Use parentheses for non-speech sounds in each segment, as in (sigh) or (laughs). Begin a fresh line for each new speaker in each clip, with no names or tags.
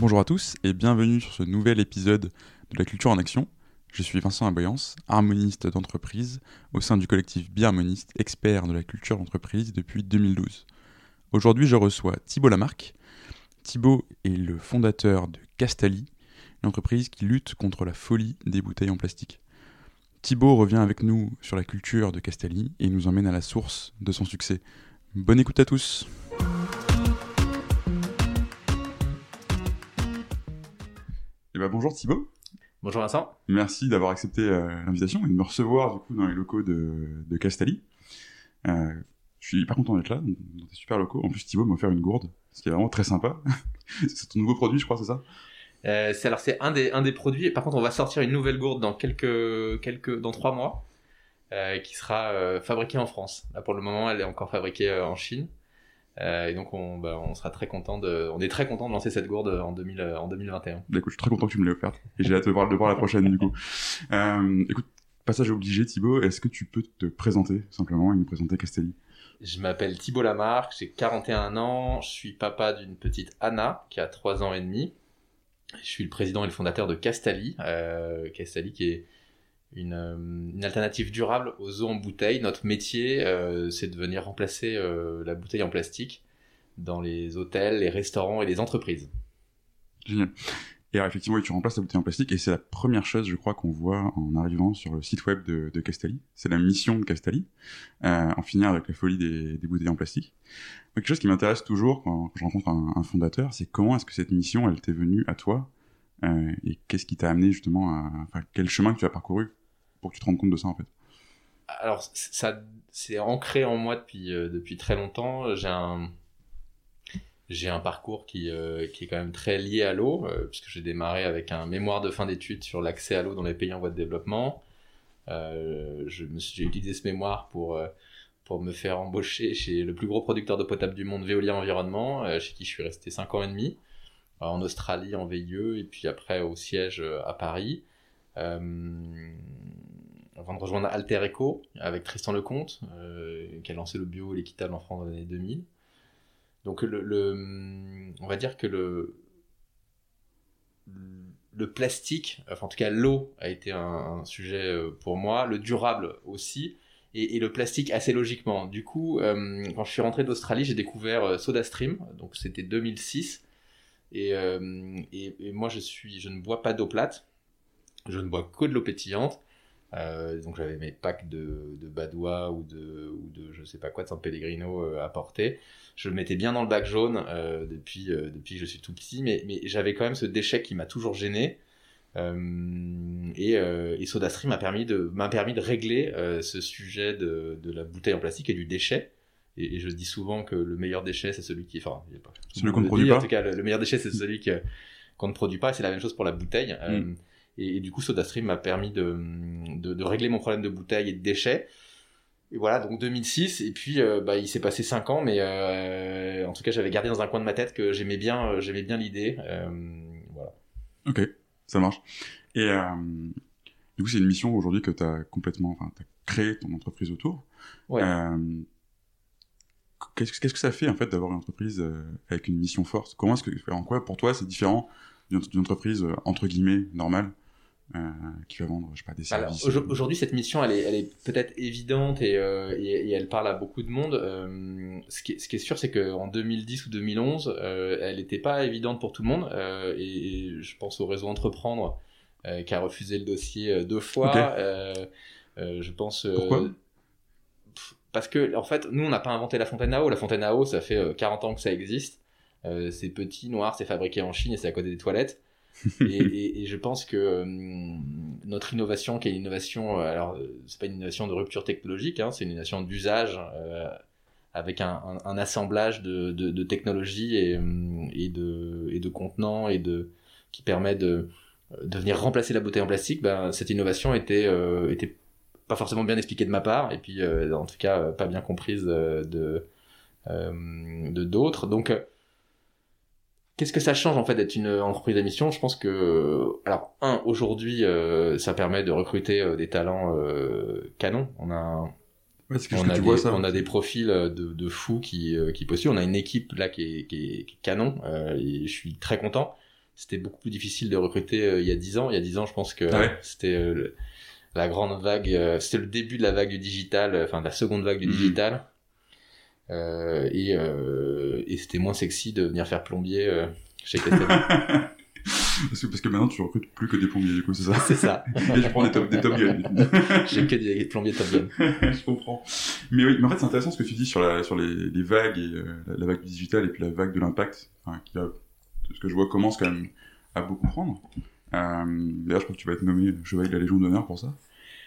Bonjour à tous et bienvenue sur ce nouvel épisode de la culture en action. Je suis Vincent Aboyance, harmoniste d'entreprise au sein du collectif Biharmoniste, expert de la culture d'entreprise depuis 2012. Aujourd'hui, je reçois Thibault Lamarck. Thibault est le fondateur de Castali, une entreprise qui lutte contre la folie des bouteilles en plastique. Thibault revient avec nous sur la culture de Castali et nous emmène à la source de son succès. Bonne écoute à tous. Eh ben, bonjour Thibault.
Bonjour Vincent.
Merci d'avoir accepté euh, l'invitation et de me recevoir du coup dans les locaux de, de Castali. Euh, je suis hyper content d'être là, dans tes super locaux. En plus, Thibault m'a offert une gourde, ce qui est vraiment très sympa. (laughs) c'est ton nouveau produit, je crois, c'est ça?
Euh, c'est alors c'est un des un des produits. Par contre, on va sortir une nouvelle gourde dans quelques quelques dans trois mois, qui sera fabriquée en France. Là, pour le moment, elle est encore fabriquée en Chine. Euh, et donc, on, bah, on sera très content de, on est très content de lancer cette gourde en 2000 en 2021.
Bah, écoute, je suis très content que tu me l'aies offerte. Et j'ai hâte de voir, de voir la prochaine, du coup. (laughs) Euh, écoute, passage obligé, Thibaut, est-ce que tu peux te présenter, simplement, et nous présenter Castelli?
Je m'appelle Thibault Lamarck, j'ai 41 ans, je suis papa d'une petite Anna qui a 3 ans et demi. Je suis le président et le fondateur de Castali, euh, Castali qui est une, euh, une, alternative durable aux eaux en bouteille. Notre métier, euh, c'est de venir remplacer euh, la bouteille en plastique dans les hôtels, les restaurants et les entreprises.
Génial. Et alors, effectivement, tu remplaces la bouteille en plastique, et c'est la première chose, je crois, qu'on voit en arrivant sur le site web de, de. C'est la mission de Castali, euh, en finir avec la folie des, des bouteilles en plastique. Quelque chose qui m'intéresse toujours quand, je rencontre un, un fondateur, c'est comment est-ce que cette mission, elle t'est venue à toi, euh, et qu'est-ce qui t'a amené justement à... Enfin, quel chemin que tu as parcouru pour que tu te rendes compte de ça, en fait
Alors, ça, c'est ancré en moi depuis, euh, depuis très longtemps. J'ai un j'ai un parcours qui, euh, qui est quand même très lié à l'eau, euh, puisque j'ai démarré avec un mémoire de fin d'études sur l'accès à l'eau dans les pays en voie de développement. J'ai utilisé ce mémoire pour, pour me faire embaucher chez le plus gros producteur d'eau potable du monde, Veolia Environnement, chez qui je suis resté 5 ans et demi, en Australie en VIE, et puis après au siège à Paris. Avant de rejoindre Alter Eco avec Tristan Lecomte, qui a lancé le bio et l'équitable en France dans les années 2000. Donc le, on va dire que le le plastique, enfin en tout cas l'eau a été un, sujet euh, pour moi, le durable aussi, et, le plastique assez logiquement. Du coup, euh, quand je suis rentré d'Australie, j'ai découvert euh, SodaStream, donc c'était 2006, et, euh, et, et, moi je suis, je ne bois pas d'eau plate, je ne bois que de l'eau pétillante. Euh, donc j'avais mes packs de, de Badois ou de, ou de je sais pas quoi de San Pellegrino euh, à porter. Je le mettais bien dans le bac jaune euh, depuis, depuis que je suis tout petit, mais, mais j'avais quand même ce déchet qui m'a toujours gêné. Et, et SodaStream m'a permis de m'a permis de régler ce sujet de, de la bouteille en plastique et du déchet. Et, et je dis souvent que le meilleur déchet c'est celui qui, enfin,
celui qu'on ne produit pas.
En tout cas, le, le meilleur déchet c'est celui qu'on ne produit pas. C'est la même chose pour la bouteille. Mm. Et, et, du coup, SodaStream m'a permis de, de, de, régler mon problème de bouteilles et de déchets. Et voilà, donc 2006. Et puis, euh, bah, il s'est passé 5 ans, mais euh, en tout cas, j'avais gardé dans un coin de ma tête que j'aimais bien, euh, j'aimais bien l'idée. Voilà.
Ok, ça marche. Et du coup, c'est une mission aujourd'hui que tu as complètement, enfin, tu as créé ton entreprise autour.
Ouais.
Qu'est-ce, que ça fait en fait d'avoir une entreprise avec une mission forte? Comment est-ce que, en quoi pour toi c'est différent d'une entreprise entre guillemets normale? Qui va vendre, je sais pas, des services.
Alors, aujourd'hui, cette mission, elle est, elle est peut-être évidente et, euh, et, et, elle parle à beaucoup de monde. Euh, ce, qui est, ce qui est sûr, c'est qu'en 2010 ou 2011, euh, elle n'était pas évidente pour tout le monde. Euh, et, et, je pense au réseau Entreprendre euh, qui a refusé le dossier deux fois. Okay. je pense.
Pourquoi?
parce que, en fait, nous, on n'a pas inventé la fontaine à eau. La fontaine à eau, ça fait 40 ans que ça existe. c'est petit, noir, c'est fabriqué en Chine et c'est à côté des toilettes et, je pense que euh, notre innovation, qui est une innovation, euh, alors c'est pas une innovation de rupture technologique, hein, c'est une innovation d'usage euh, avec un, assemblage de, technologies et, et, de, et contenants et de qui permet de, venir remplacer la bouteille en plastique. Ben, cette innovation était, euh, pas forcément bien expliquée de ma part et puis euh, en tout cas pas bien comprise de de d'autres. Donc Qu'est-ce que ça change en fait d'être une entreprise à mission? Je pense que, alors, un, aujourd'hui, euh, ça permet de recruter euh, des talents euh, canons. On a,
ouais,
on, a des, ça, on a des profils de, de fous qui, euh, qui postulent. On a une équipe là qui est, qui est, qui est canon et je suis très content. c'était beaucoup plus difficile de recruter euh, il y a 10 ans. Il y a 10 ans, je pense que
Ah ouais
c'était euh, la grande vague, euh, c'était le début de la vague du digital, euh, enfin de la seconde vague du
Mhm.
digital. Euh, et euh, et c'était moins sexy de venir faire plombier euh, chez Castelli. (laughs)
parce, que, parce que maintenant, tu recrutes plus que des plombiers, du coup, c'est ça?
C'est ça. (laughs)
Et tu prends des top, des top Gun. (laughs)
J'ai que des plombiers top gun.
je comprends. Mais oui, mais en fait, c'est intéressant ce que tu dis sur, la, sur les, les vagues, et, la, la vague du digital et puis la vague de l'impact, enfin, qui, a, de ce que je vois, commence quand même à beaucoup prendre. Euh, D'ailleurs, je crois que tu vas être nommé chevalier de la Légion d'honneur pour ça.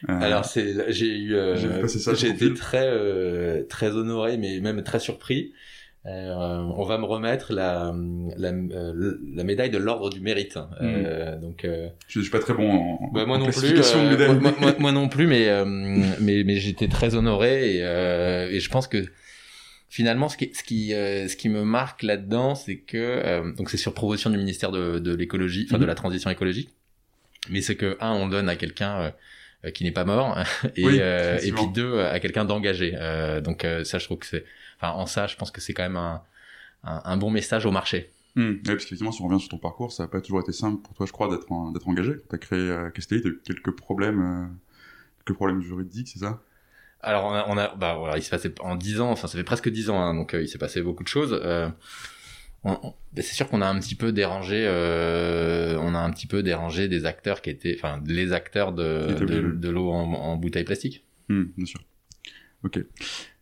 Alors c'est, j'ai eu, euh,
J'ai
été très, euh, très honoré, mais même très surpris. Euh, on va me remettre la, la, euh, la médaille de l'ordre du mérite. Euh, donc, euh,
je, je suis pas très bon en, en
bah, moi non plus. moi, moi- moi non plus, mais euh, mais, mais j'étais très honoré et, euh, et je pense que finalement, ce qui, ce qui, euh, ce qui me marque là-dedans, c'est que euh, donc c'est sur proposition du ministère de, de l'écologie, enfin de la transition écologique, mais c'est que un, on donne à quelqu'un qui n'est pas mort, (laughs) et
Oui,
euh, et puis deux, à quelqu'un d'engagé. Euh, donc euh, ça, je trouve que c'est, enfin en ça, je pense que c'est quand même un, un, un bon message au marché.
Ouais, parce qu'effectivement, si on revient sur ton parcours, ça n'a pas toujours été simple pour toi, je crois, d'être en- d'être engagé. Tu as créé euh, Castelli, tu as eu? Quelques problèmes, euh, quelques problèmes juridiques, c'est ça?
Alors on a, on a bah voilà, il s'est passé en dix ans, enfin ça fait presque dix ans, hein, donc euh, il s'est passé beaucoup de choses. Bah, c'est sûr qu'on a un petit peu dérangé, euh, on a un petit peu dérangé des acteurs qui étaient, enfin les acteurs de de, l'eau en, en bouteille plastique.
Hmm, bien sûr. Ok.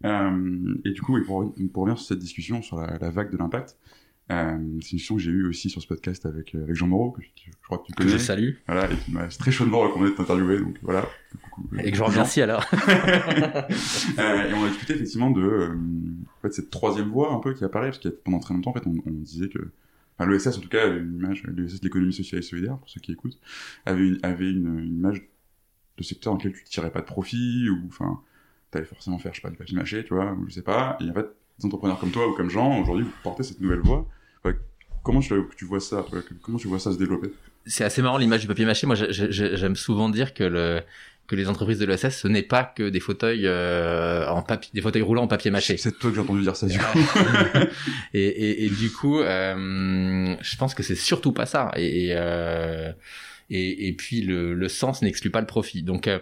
Euh, et du coup, pour, pour revenir sur cette discussion sur la, la vague de l'impact, euh, c'est une discussion que j'ai eue aussi sur ce podcast avec, euh, avec Jean Moreau, que, je- je crois que tu
Que
connais.
je salue
Voilà, et qui m'a très chaudement recommandé de t'interviewer, donc voilà.
Et que je remercie alors. (laughs)
Euh, et on a discuté effectivement de euh, en fait, cette troisième voie un peu qui apparaît, parce a pendant très longtemps, en fait, on, on disait que enfin, l'ESS en tout cas avait une image, l'ESS de l'économie sociale et solidaire, pour ceux qui écoutent, avait une, avait une, une image de secteur dans lequel tu tirais pas de profit, ou enfin, t'allais forcément faire, je sais pas, du papier mâché, tu vois, ou je sais pas, et en fait, des entrepreneurs comme toi ou comme Jean, aujourd'hui, vous portez cette nouvelle voie. Comment tu, tu vois ça, comment tu vois ça se développer?
C'est assez marrant l'image du papier mâché. Moi, j'ai- j'ai- j'aime souvent dire que le que les entreprises de l'ESS, ce n'est pas que des fauteuils euh, en papier, des fauteuils roulants en papier mâché.
C'est toi que j'ai entendu dire ça, du coup. (laughs)
et, et, et du coup, euh, je pense que c'est surtout pas ça. Et, et, euh, et, et puis le, le sens n'exclut pas le profit. Donc euh,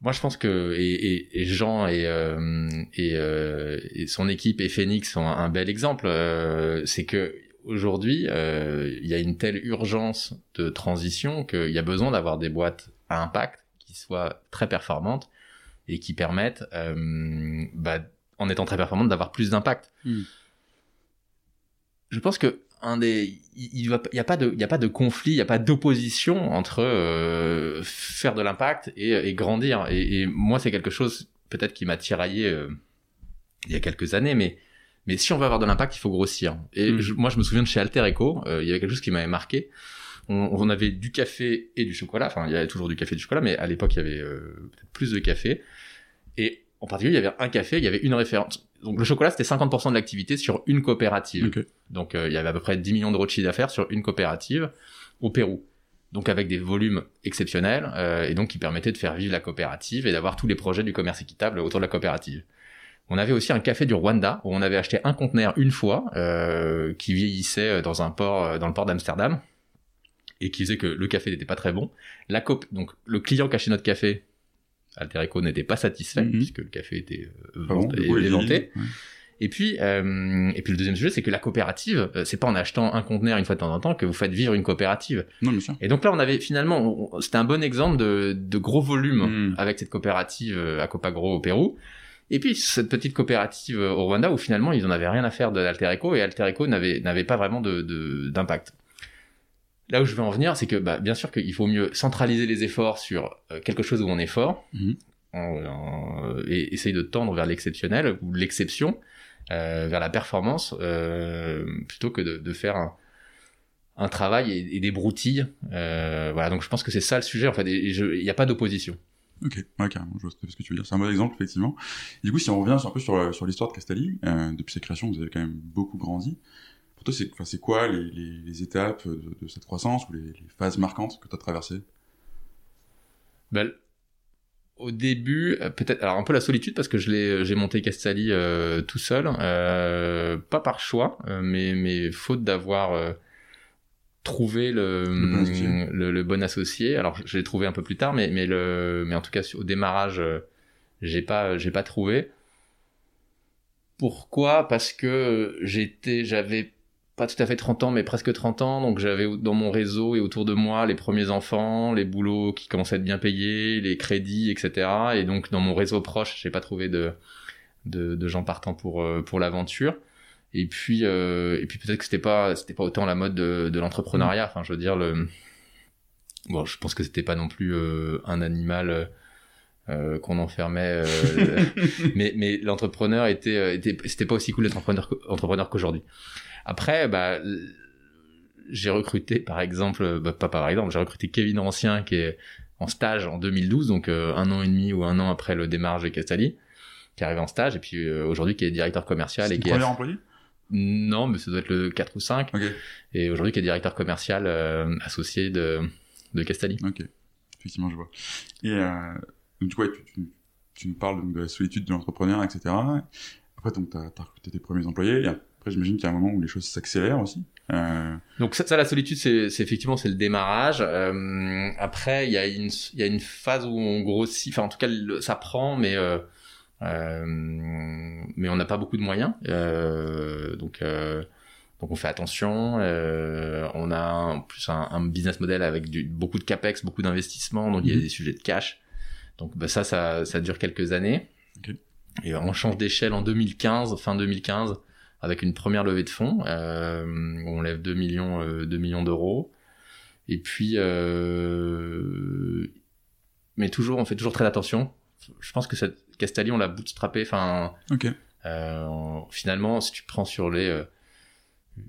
moi, je pense que et, et, Jean et, euh, et, euh, et son équipe et Phoenix sont un, un bel exemple. Euh, c'est que aujourd'hui, euh, il y a une telle urgence de transition qu'il y a besoin d'avoir des boîtes à impact qui soient très performantes et qui permettent, euh, bah, en étant très performantes, d'avoir plus d'impact.
Hmm.
Je pense que un des, il il va- il y a pas de, il y a pas de conflit, il y a pas d'opposition entre euh, faire de l'impact et, et grandir. Et, et moi, c'est quelque chose peut-être qui m'a tiraillé euh, il y a quelques années, mais mais si on veut avoir de l'impact, il faut grossir. Et
Mm.
je- moi, je me souviens de chez Alter Eco, il y avait quelque chose qui m'avait marqué. On, on avait du café et du chocolat. Enfin, il y avait toujours du café et du chocolat, mais à l'époque, il y avait euh, peut-être plus de café. Et en particulier, il y avait un café, il y avait une référence. Donc le chocolat, c'était 50% de l'activité sur une coopérative.
Ok.
Donc euh, il y avait à peu près 10 millions d'euros de chiffre d'affaires sur une coopérative au Pérou. Donc avec des volumes exceptionnels euh, et donc qui permettaient de faire vivre la coopérative et d'avoir tous les projets du commerce équitable autour de la coopérative. On avait aussi un café du Rwanda où on avait acheté un conteneur une fois euh, qui vieillissait dans un port euh, dans le port d'Amsterdam et qui faisait que le café n'était pas très bon. La coop, donc le client qui achetait notre café, Alter Eco n'était pas satisfait
Mhm.
puisque le café était euh, éventé.
vieillit. Ouais.
Et puis, euh, et puis le deuxième sujet, c'est que la coopérative, euh, c'est pas en achetant un conteneur une fois de temps en temps que vous faites vivre une coopérative.
Non, bien sûr.
Et donc là, on avait finalement, c'était un bon exemple de, de gros volume
Mm.
avec cette coopérative euh, à Copagro au Pérou. Et puis cette petite coopérative au Rwanda où finalement ils en avaient rien à faire de Alter Eco et Alter Eco n'avait pas vraiment de de- d'impact. Là où je veux en venir, c'est que bah, bien sûr qu'il faut mieux centraliser les efforts sur euh, quelque chose où on est fort
Mhm.
et essayer de tendre vers l'exceptionnel ou l'exception, euh, vers la performance, euh, plutôt que de, de faire un, un travail et, et des broutilles. Euh, voilà, donc je pense que c'est ça le sujet. En fait, il n'y a pas d'opposition.
Ok, ouais, carrément, je vois ce que tu veux dire. C'est un bon exemple, effectivement. Et du coup, si on revient un peu sur, l'histoire de Castelli, depuis sa création, vous avez quand même beaucoup grandi. Pour toi, c'est enfin, quoi les, les, les étapes de, de cette croissance ou les, les phases marquantes que tu as traversées?
Ben, au début, euh, peut-être, alors un peu la solitude parce que je l'ai, j'ai monté Castali euh, tout seul, euh, pas par choix, mais mais faute d'avoir euh, trouvé le,
Le bon associé.
le, le bon associé. Alors, je l'ai trouvé un peu plus tard, mais, mais, le, mais en tout cas, au démarrage, j'ai pas, j'ai pas trouvé. Pourquoi? Parce que j'étais, j'avais pas tout à fait 30 ans, mais presque 30 ans, donc j'avais dans mon réseau et autour de moi les premiers enfants, les boulots qui commençaient à être bien payés, les crédits, etc. Et donc dans mon réseau proche, j'ai pas trouvé de, de, de gens partant pour, euh, pour l'aventure. Et puis, euh, et puis peut-être que c'était pas, c'était pas autant la mode de, de l'entrepreneuriat. Enfin, je veux dire, le, bon, je pense que c'était pas non plus euh, un animal euh, qu'on enfermait, euh, (laughs) mais, mais l'entrepreneur était, euh, était, c'était pas aussi cool d'être entrepreneur qu'aujourd'hui. Après, bah, j'ai recruté, par exemple, bah, pas par exemple, j'ai recruté Kevin Ancien qui est en stage en 2012, donc euh, un an et demi ou un an après le démarrage de Castali, qui arrive en stage, et puis euh, aujourd'hui qui est directeur commercial
C'est
et qui est
premier employé?
Non, mais ça doit être le 4 ou 5.
Ok,
Et aujourd'hui, qui est directeur commercial euh, associé de, de Castali.
ok. Effectivement, je vois. Et euh, donc, du coup, ouais, tu, tu, tu nous parles donc, de la solitude de l'entrepreneur, etc. Après, donc, tu as, recruté tes premiers employés. Et après, j'imagine qu'il y a un moment où les choses s'accélèrent aussi. Euh,
Donc ça, ça, la solitude, c'est effectivement c'est le démarrage. Euh, après, il y a une il y a une phase où on grossit. Enfin, en tout cas, le- ça prend, mais euh, euh, mais on n'a pas beaucoup de moyens. Euh, donc euh, donc on fait attention. Euh, on a en plus un, un business model avec du, beaucoup de capex, beaucoup d'investissements. Donc il y a
Mhm.
des sujets de cash. Donc bah, ça, ça ça dure quelques années.
Ok.
Et on change d'échelle en 2015, fin 2015 avec une première levée de fonds. Euh, où on lève 2 millions, euh, 2 millions d'euros. Et puis, euh, mais toujours, on fait toujours très attention. Je pense que cette Castali, on l'a bootstrappé. Enfin,
ok.
euh, finalement, si tu prends sur les euh,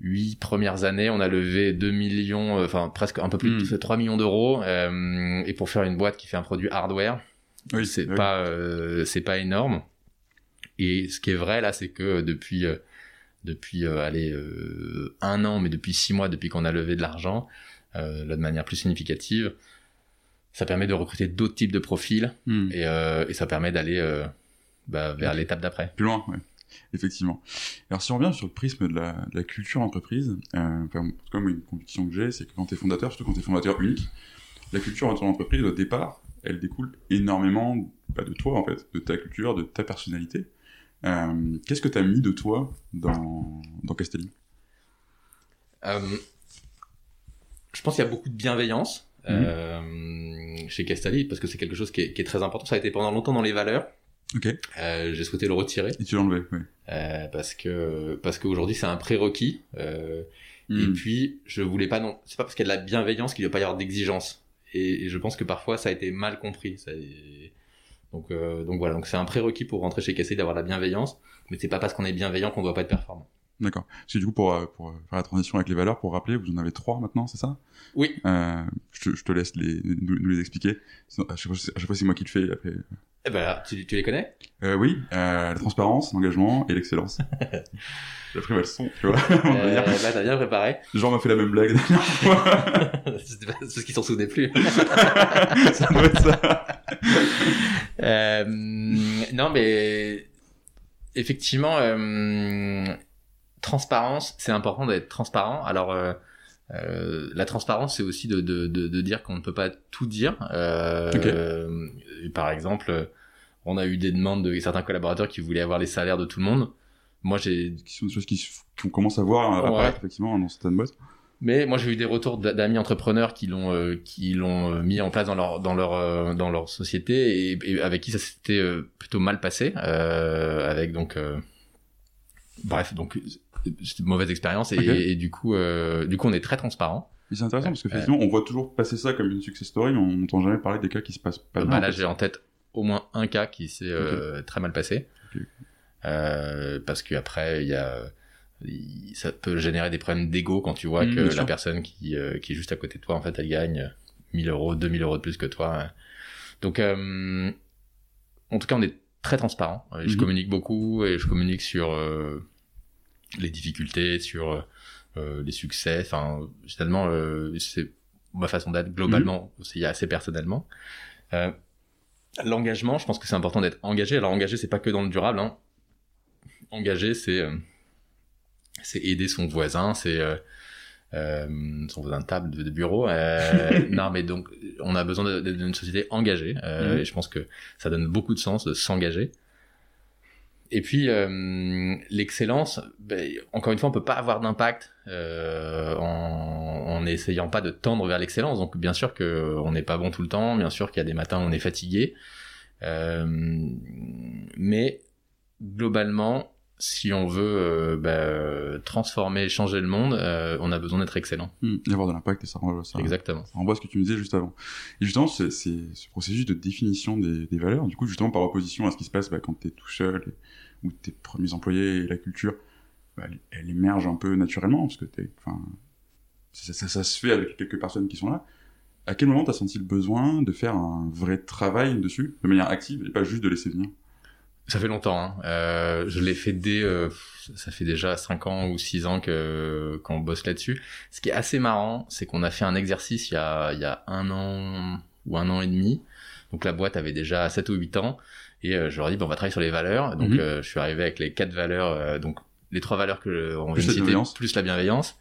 huit premières années, on a levé 2 millions, euh, enfin presque un peu plus de 3 millions d'euros. euh, et pour faire une boîte qui fait un produit hardware,
Oui,
c'est
oui.
pas euh, c'est pas énorme et ce qui est vrai là c'est que depuis euh, depuis euh, allez euh, un an mais depuis six mois depuis qu'on a levé de l'argent euh, là de manière plus significative ça permet de recruter d'autres types de profils
Hmm.
et, et ça permet d'aller bah, vers l'étape d'après
Plus loin, ouais. Effectivement. Alors, si on revient sur le prisme de la, de la culture entreprise, euh, enfin, comme une conviction que j'ai, c'est que quand tu es fondateur, surtout quand tu es fondateur unique, la culture de ton entreprise, au départ, elle découle énormément bah, de toi, en fait, de ta culture, de ta personnalité. Euh, Qu'est-ce que tu as mis de toi dans, dans Castelli?
Euh, je pense qu'il y a beaucoup de bienveillance
Mhm.
euh, chez Castali parce que c'est quelque chose qui est, qui est très important ça a été pendant longtemps dans les valeurs
Ok. Et
Euh, j'ai souhaité le retirer
tu l'as enlevé.
Euh, parce que parce qu'aujourd'hui c'est un prérequis et
Hmm.
puis je voulais pas non c'est pas parce qu'il y a de la bienveillance qu'il ne doit pas y avoir d'exigence et, et je pense que parfois ça a été mal compris ça, donc euh, donc voilà donc c'est un prérequis pour rentrer chez KC d'avoir la bienveillance mais c'est pas parce qu'on est bienveillant qu'on doit pas être performant
D'accord. Que du coup, pour, euh, pour euh, faire la transition avec les valeurs, pour rappeler, vous en avez trois maintenant, c'est ça?
Oui
euh, je, te, je te laisse les, nous, nous les expliquer. Sinon, à chaque fois, c'est- à chaque fois, c'est moi qui le fais. Après.
Eh ben tu, tu les connais?
Euh, oui, euh, la transparence, l'engagement et l'excellence. (laughs) J'ai appris ma leçon, tu vois. (laughs)
euh, bah, t'as bien préparé
Genre m'a fait la même blague la dernière fois. (laughs)
c'est parce qu'ils s'en souvenaient plus
ça doit être ça.
Euh, non, mais effectivement, euh, transparence, c'est important d'être transparent. Alors, euh, la transparence, c'est aussi de, de, de, de dire qu'on ne peut pas tout dire. Euh, euh, par exemple, on a eu des demandes de certains collaborateurs qui voulaient avoir les salaires de tout le monde. Moi, j'ai
sont des choses qui, qu'on commence à voir euh,
Ouais.
apparaître effectivement dans certaines boîtes.
Mais moi j'ai eu des retours d'a- d'amis entrepreneurs qui l'ont qui l'ont mis en place dans leur dans leur dans leur société et, et avec qui ça s'était plutôt mal passé avec donc bref donc c'était une mauvaise expérience et, du coup euh, du coup on est très transparent.
C'est intéressant parce qu'effectivement, on voit toujours passer ça comme une success story, mais on n'entend jamais parler des cas qui se passent pas bien.
bah
en
là j'ai en tête au moins un cas qui s'est euh, très mal passé
Ok.
euh, parce que après il y a ça peut générer des problèmes d'ego quand tu vois
Mm,
que
bien
la
sûr.
personne qui, euh, qui est juste à côté de toi, en fait, elle gagne 1000 euros, 2000 euros de plus que toi. hein. Donc, euh, en tout cas, on est très transparent. Euh, Je
Mhm.
communique beaucoup et je communique sur euh, les difficultés, sur euh, les succès. Enfin, finalement, euh, c'est ma façon d'être globalement, aussi assez personnellement. Euh, L'engagement, je pense que c'est important d'être engagé. Alors, engagé, c'est pas que dans le durable. Hein. Engagé, c'est euh, c'est aider son voisin, c'est euh, euh, son voisin de table de, de bureau. Euh, (laughs) non, mais donc, on a besoin d'une société engagée. Euh,
Mhm.
Et je pense que ça donne beaucoup de sens de s'engager. Et puis, euh, l'excellence, ben, encore une fois, on peut pas avoir d'impact euh, en, n'essayant pas de tendre vers l'excellence. Donc, bien sûr qu'on n'est pas bon tout le temps, bien sûr qu'il y a des matins où on est fatigué. Euh, mais globalement, si on veut euh, ben, transformer, changer le monde, euh, on a besoin d'être excellent.
Hmm, Et avoir de l'impact, et ça renvoie, ça,
Exactement.
ça renvoie ce que tu me disais juste avant. Et justement, c'est c'est ce processus de définition des, des valeurs, du coup, justement, par opposition à ce qui se passe bah, quand t'es tout seul, et, ou tes premiers employés, et la culture, bah, elle, elle émerge un peu naturellement, parce que t'es, enfin, ça, ça, ça se fait avec quelques personnes qui sont là. À quel moment t'as senti le besoin de faire un vrai travail dessus, de manière active, et pas juste de laisser venir?
Ça fait longtemps. Hein. Euh, je l'ai fait dès, euh, ça fait déjà 5 ans ou 6 ans que qu'on bosse là-dessus. Ce qui est assez marrant, c'est qu'on a fait un exercice il y a il y a un an ou un an et demi. Donc la boîte avait déjà 7 ou 8 ans et euh, je leur ai dit bon, on va travailler sur les valeurs. Donc
Mhm.
euh, je suis arrivé avec les quatre valeurs euh, donc les trois valeurs que on vient de
la
citer, plus la bienveillance.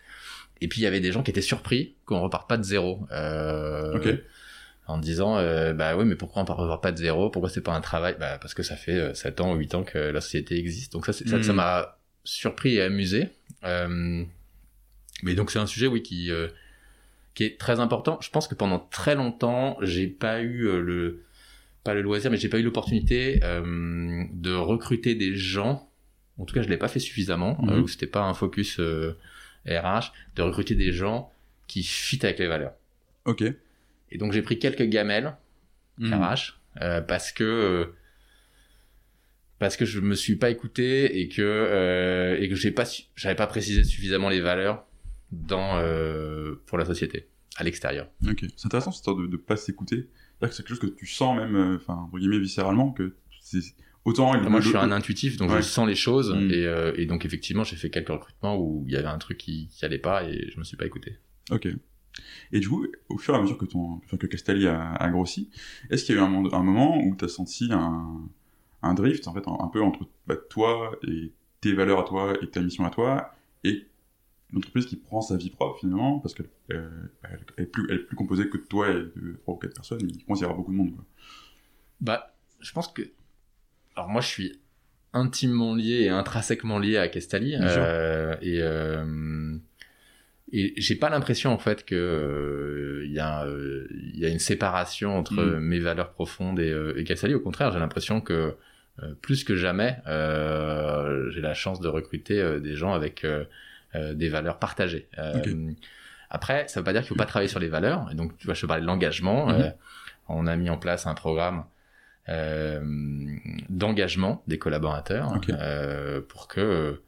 Et puis il y avait des gens qui étaient surpris qu'on repart pas de zéro. Euh,
Ok.
En disant euh, bah oui mais pourquoi on repart pas de zéro? Pourquoi c'est pas un travail? Bah parce que ça fait euh, 7 ans ou 8 ans que la société existe. Donc ça ça ça m'a surpris et amusé. Euh, mais donc c'est un sujet oui qui euh, qui est très important. Je pense que pendant très longtemps j'ai pas eu euh, le pas le loisir mais j'ai pas eu l'opportunité euh, de recruter des gens. En tout cas je l'ai pas fait suffisamment euh, ou c'était pas un focus euh, RH de recruter des gens qui fit avec les valeurs.
Ok.
Et donc j'ai pris quelques gamelles
Hmm.
RH euh, parce que euh, parce que je me suis pas écouté et que euh, et que j'ai pas j'avais pas précisé suffisamment les valeurs dans euh, pour la société à l'extérieur.
Ok. C'est intéressant cette histoire de, de pas s'écouter. C'est quelque chose que tu sens même, euh, enfin, entre guillemets, viscéralement, que c'est autant.
Moi je suis un intuitif donc
Ouais.
je sens les choses
Mm.
et, euh, et donc effectivement j'ai fait quelques recrutements où il y avait un truc qui, qui allait pas et je me suis pas écouté.
Ok. Et du coup, au fur et à mesure que ton, enfin, que Castelli a, a grossi, est-ce qu'il y a eu un, moment- un moment où tu as senti un, un drift, en fait, un, un peu entre bah, toi et tes valeurs à toi et ta mission à toi, et une entreprise qui prend sa vie propre finalement, parce qu'elle euh, est plus, elle est plus composée que de toi et de trois ou quatre personnes, il commence à y avoir beaucoup de monde. Quoi.
Bah, je pense que. Alors, moi, je suis intimement lié et intrinsèquement lié à euh, et euh, et j'ai pas l'impression, en fait, que euh, il y, a, euh, y a une séparation entre
Mm.
mes valeurs profondes et, euh, et Kestali. Au contraire, j'ai l'impression que euh, plus que jamais, euh, j'ai la chance de recruter euh, des gens avec euh, euh, des valeurs partagées. Euh,
Ok.
Après, ça veut pas dire qu'il faut pas travailler sur les valeurs. Et donc, tu vois, je te parlais de l'engagement.
Mhm.
Euh, on a mis en place un programme euh, d'engagement des collaborateurs
Ok.
euh, pour que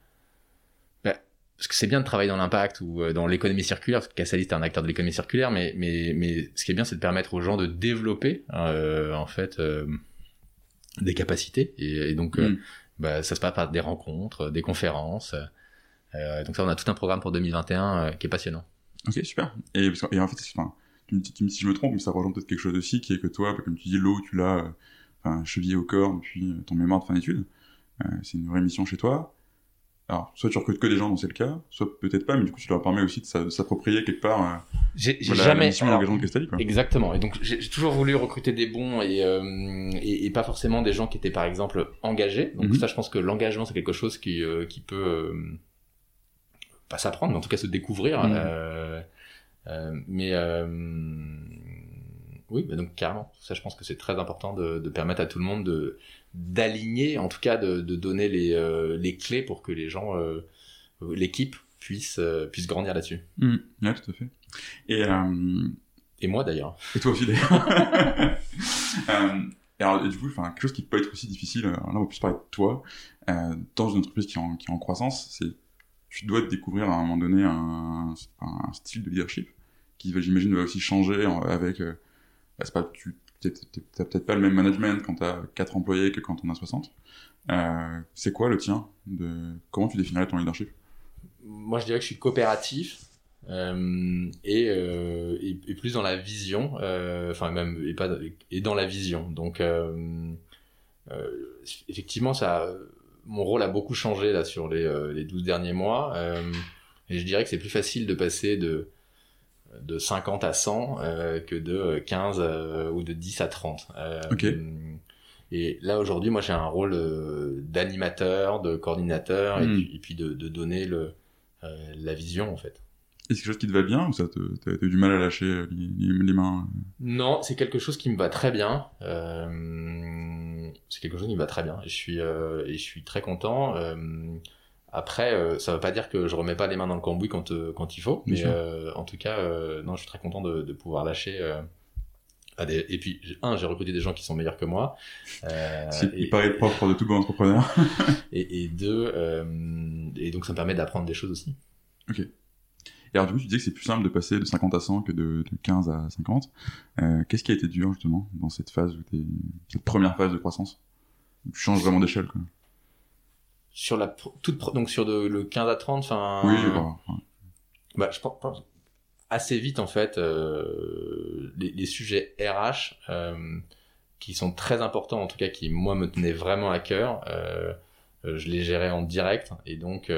parce que c'est bien de travailler dans l'impact ou euh, dans l'économie circulaire parce que Cassalis est un acteur de l'économie circulaire mais mais mais ce qui est bien c'est de permettre aux gens de développer euh, en fait euh, des capacités et, et donc euh,
Mm.
bah, ça se passe par des rencontres des conférences euh, donc ça on a tout un programme pour 2021 euh, qui est passionnant
Ok, super. Et, en fait, enfin, tu me dis tu me dis si je me trompe, mais ça rejoint peut-être quelque chose aussi, qui est que toi, comme tu dis, l'eau, tu l'as enfin, chevillé au corps depuis ton mémoire de fin d'études. Euh, c'est une vraie mission chez toi. Alors, soit tu recrutes que des gens, dont c'est le cas, soit peut-être pas, mais du coup, tu leur permets aussi de s'a- de s'approprier quelque part euh,
j'ai
voilà,
jamais alors,
de Castelli, quoi.
Exactement. Et donc j'ai toujours voulu recruter des bons et, euh, et, et pas forcément des gens qui étaient par exemple engagés. Donc
Mhm.
ça, je pense que l'engagement c'est quelque chose qui euh, qui peut euh, pas s'apprendre, mais en tout cas se découvrir. Euh, euh, mais euh, oui, bah donc carrément. Ça, je pense que c'est très important de, de permettre à tout le monde de d'aligner, en tout cas de, de donner les euh, les clés pour que les gens, euh, l'équipe puisse euh, puisse grandir là-dessus.
Mhm. Ouais, tout à fait. Et,
Et moi d'ailleurs.
et toi aussi, d'ailleurs. (laughs) et alors, du coup, quelque chose qui peut être aussi difficile, là, on va plus parler de toi, dans une entreprise qui est en, qui est en croissance, c'est tu dois te découvrir à un moment donné un, un style de leadership qui, j'imagine, va aussi changer avec... Bah, c'est pas, tu t'as peut-être pas le même management quand t'as 4 employés que quand on a 60. Euh, c'est quoi le tien Comment tu définirais ton leadership?
Moi je dirais que je suis coopératif euh, et, euh, et, et plus dans la vision euh, enfin même et pas et dans la vision donc effectivement ça mon rôle a beaucoup changé là sur les, les 12 derniers mois Et je dirais que c'est plus facile de passer de de 50 à 100 euh, que de 15 euh, ou de 10 à 30. Euh. Et là aujourd'hui, moi j'ai un rôle d'animateur, de coordinateur, et
Hmm.
puis, et puis de, de donner le, la vision en fait.
Et c'est quelque chose qui te va bien ou ça te, t'as t'as eu du mal à lâcher les, les- mains
Non, c'est quelque chose qui me va très bien. C'est quelque chose qui me va très bien. Je suis, et je suis très content. Après, euh, ça veut pas dire que je remets pas les mains dans le cambouis quand, euh, quand il faut. Mais euh, en tout cas, non, je suis très content de, de pouvoir lâcher. à des... Et puis, un, j'ai recruté des gens qui sont meilleurs que moi.
C'est-
et,
Il paraît le propre de tout bon entrepreneur. (laughs)
et, et deux, et donc ça me permet d'apprendre des choses aussi.
Et alors du coup, tu disais que c'est plus simple de passer de 50 à 100 que de, de 15 à 50. Euh, Qu'est-ce qui a été dur justement dans cette phase, où cette première phase de croissance? Tu changes vraiment d'échelle quoi.
Sur la toute donc sur de- le 15 à 30, enfin.
Oui, bah, ouais.
Bah, je pense, assez vite en fait euh, les, les sujets RH euh, qui sont très importants en tout cas qui moi me tenaient vraiment à cœur. euh, je les gérais en direct et donc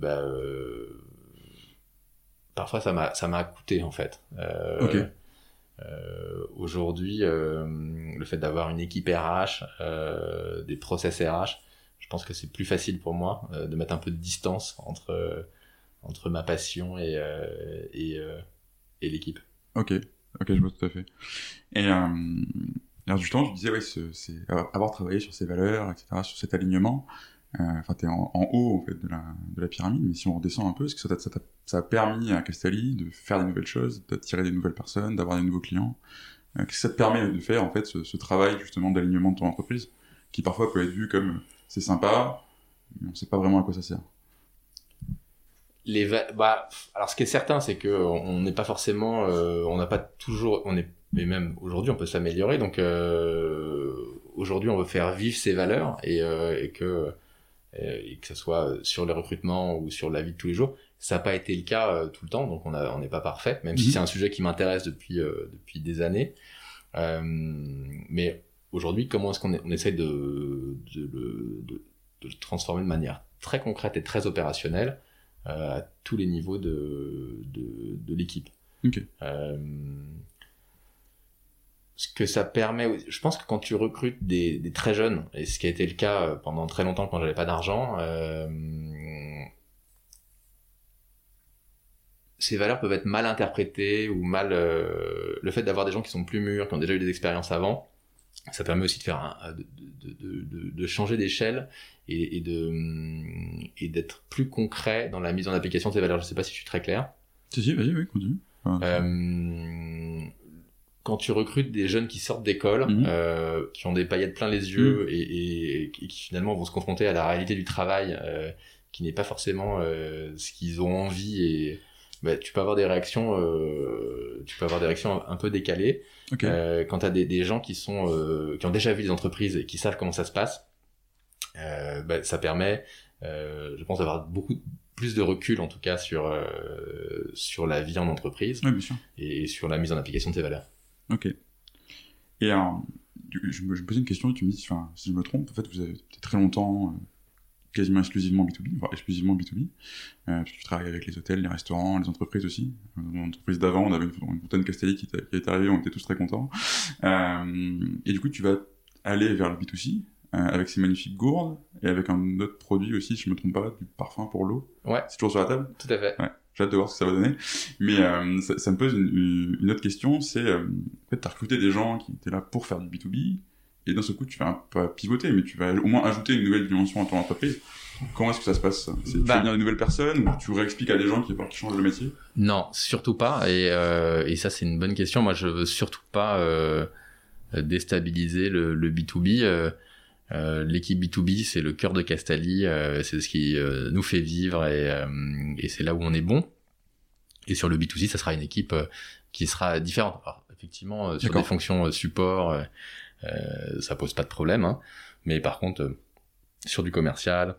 bah, parfois ça m'a ça m'a coûté en fait. Aujourd'hui, le fait d'avoir une équipe RH, des process RH, pense que c'est plus facile pour moi euh, de mettre un peu de distance entre euh, entre ma passion et euh, et, l'équipe.
Ok, ok, je vois tout à fait. Et alors justement, je disais, ce- c'est avoir travaillé sur ces valeurs, etc., sur cet alignement. Enfin, t'es en, en haut en fait de la, de la pyramide, mais si on redescend un peu, est-ce que ça, a permis à Castelli de faire des nouvelles choses, d'attirer des nouvelles personnes, d'avoir des nouveaux clients? Que ça te permet de faire en fait ce, ce travail justement d'alignement de ton entreprise, qui parfois peut être vu comme c'est sympa, mais on sait pas vraiment à quoi ça sert.
Les bah alors ce qui est certain c'est que on n'est pas forcément euh, on n'a pas toujours on est mais même aujourd'hui on peut s'améliorer donc euh, aujourd'hui on veut faire vivre ces valeurs et, euh, et que et que ce soit sur le recrutement ou sur la vie de tous les jours ça n'a pas été le cas tout le temps donc on a on n'est pas parfait même si
Mhm.
c'est un sujet qui m'intéresse depuis depuis des années mais aujourd'hui comment est-ce qu'on est- on essaie de de, le- de de le transformer de manière très concrète et très opérationnelle euh, à tous les niveaux de, de, de l'équipe.
Ok.
Euh, ce que ça permet, je pense que quand tu recrutes des, des très jeunes, et ce qui a été le cas euh, pendant très longtemps quand j'avais pas d'argent, euh, ces valeurs peuvent être mal interprétées ou mal. euh, le fait d'avoir des gens qui sont plus mûrs, qui ont déjà eu des expériences avant, ça permet aussi de faire un- de, de, de, de, changer d'échelle et, et de et d'être plus concret dans la mise en application de ces valeurs. Je sais pas si je suis très clair.
Si, si, vas-y, oui, continue. Enfin,
Euh, quand tu recrutes des jeunes qui sortent d'école,
Mhm.
euh, qui ont des paillettes plein les yeux et, et, et qui finalement vont se confronter à la réalité du travail, euh, qui n'est pas forcément ce qu'ils ont envie et bah, tu peux avoir des réactions, euh, tu peux avoir des réactions un, un peu décalées.
ok.
Euh, quand tu as des, des gens qui sont euh, qui ont déjà vu des entreprises et qui savent comment ça se passe, euh, bah, ça permet, je pense, d'avoir beaucoup plus de recul en tout cas sur sur la vie en entreprise
Ouais, bien sûr.
et sur la mise en application de ces valeurs.
Ok. Et alors, je me, je me posais une question tu me dis, si je me trompe, en fait, vous avez très longtemps quasiment exclusivement B2B, voire exclusivement B2B, euh, parce que tu travailles avec les hôtels, les restaurants, les entreprises aussi. Euh, Dans l'entreprise d'avant, on avait une, une fontaine Castelli qui, qui est arrivée, on était tous très contents. Euh, et du coup, tu vas aller vers le B2C, euh, avec ces magnifiques gourdes, et avec un autre produit aussi, si je me trompe pas, du parfum pour l'eau.
Ouais.
C'est toujours sur la table?
Tout à fait.
j'ai hâte de voir ce que ça va donner. Mais euh, ça, ça me pose une, une autre question, c'est euh, en fait, t'as recruté des gens qui étaient là pour faire du B2B, et d'un seul coup, tu vas pas pivoter, mais tu vas au moins ajouter une nouvelle dimension à ton entreprise. Comment est-ce que ça se passe? C'est- Tu
Bah.
venir de nouvelles personnes ou tu réexpliques à des gens qui, qui changent de métier?
Non, surtout pas. Et, euh, et ça, c'est une bonne question. Moi, je veux surtout pas euh, déstabiliser le, le B2B. Euh, L'équipe B2B, c'est le cœur de Castali. c'est ce qui nous fait vivre et, et c'est là où on est bon. Et sur le B2C, ça sera une équipe qui sera différente. Alors, effectivement, sur des fonctions support, ça pose pas de problème. hein. Mais par contre, euh, sur du commercial,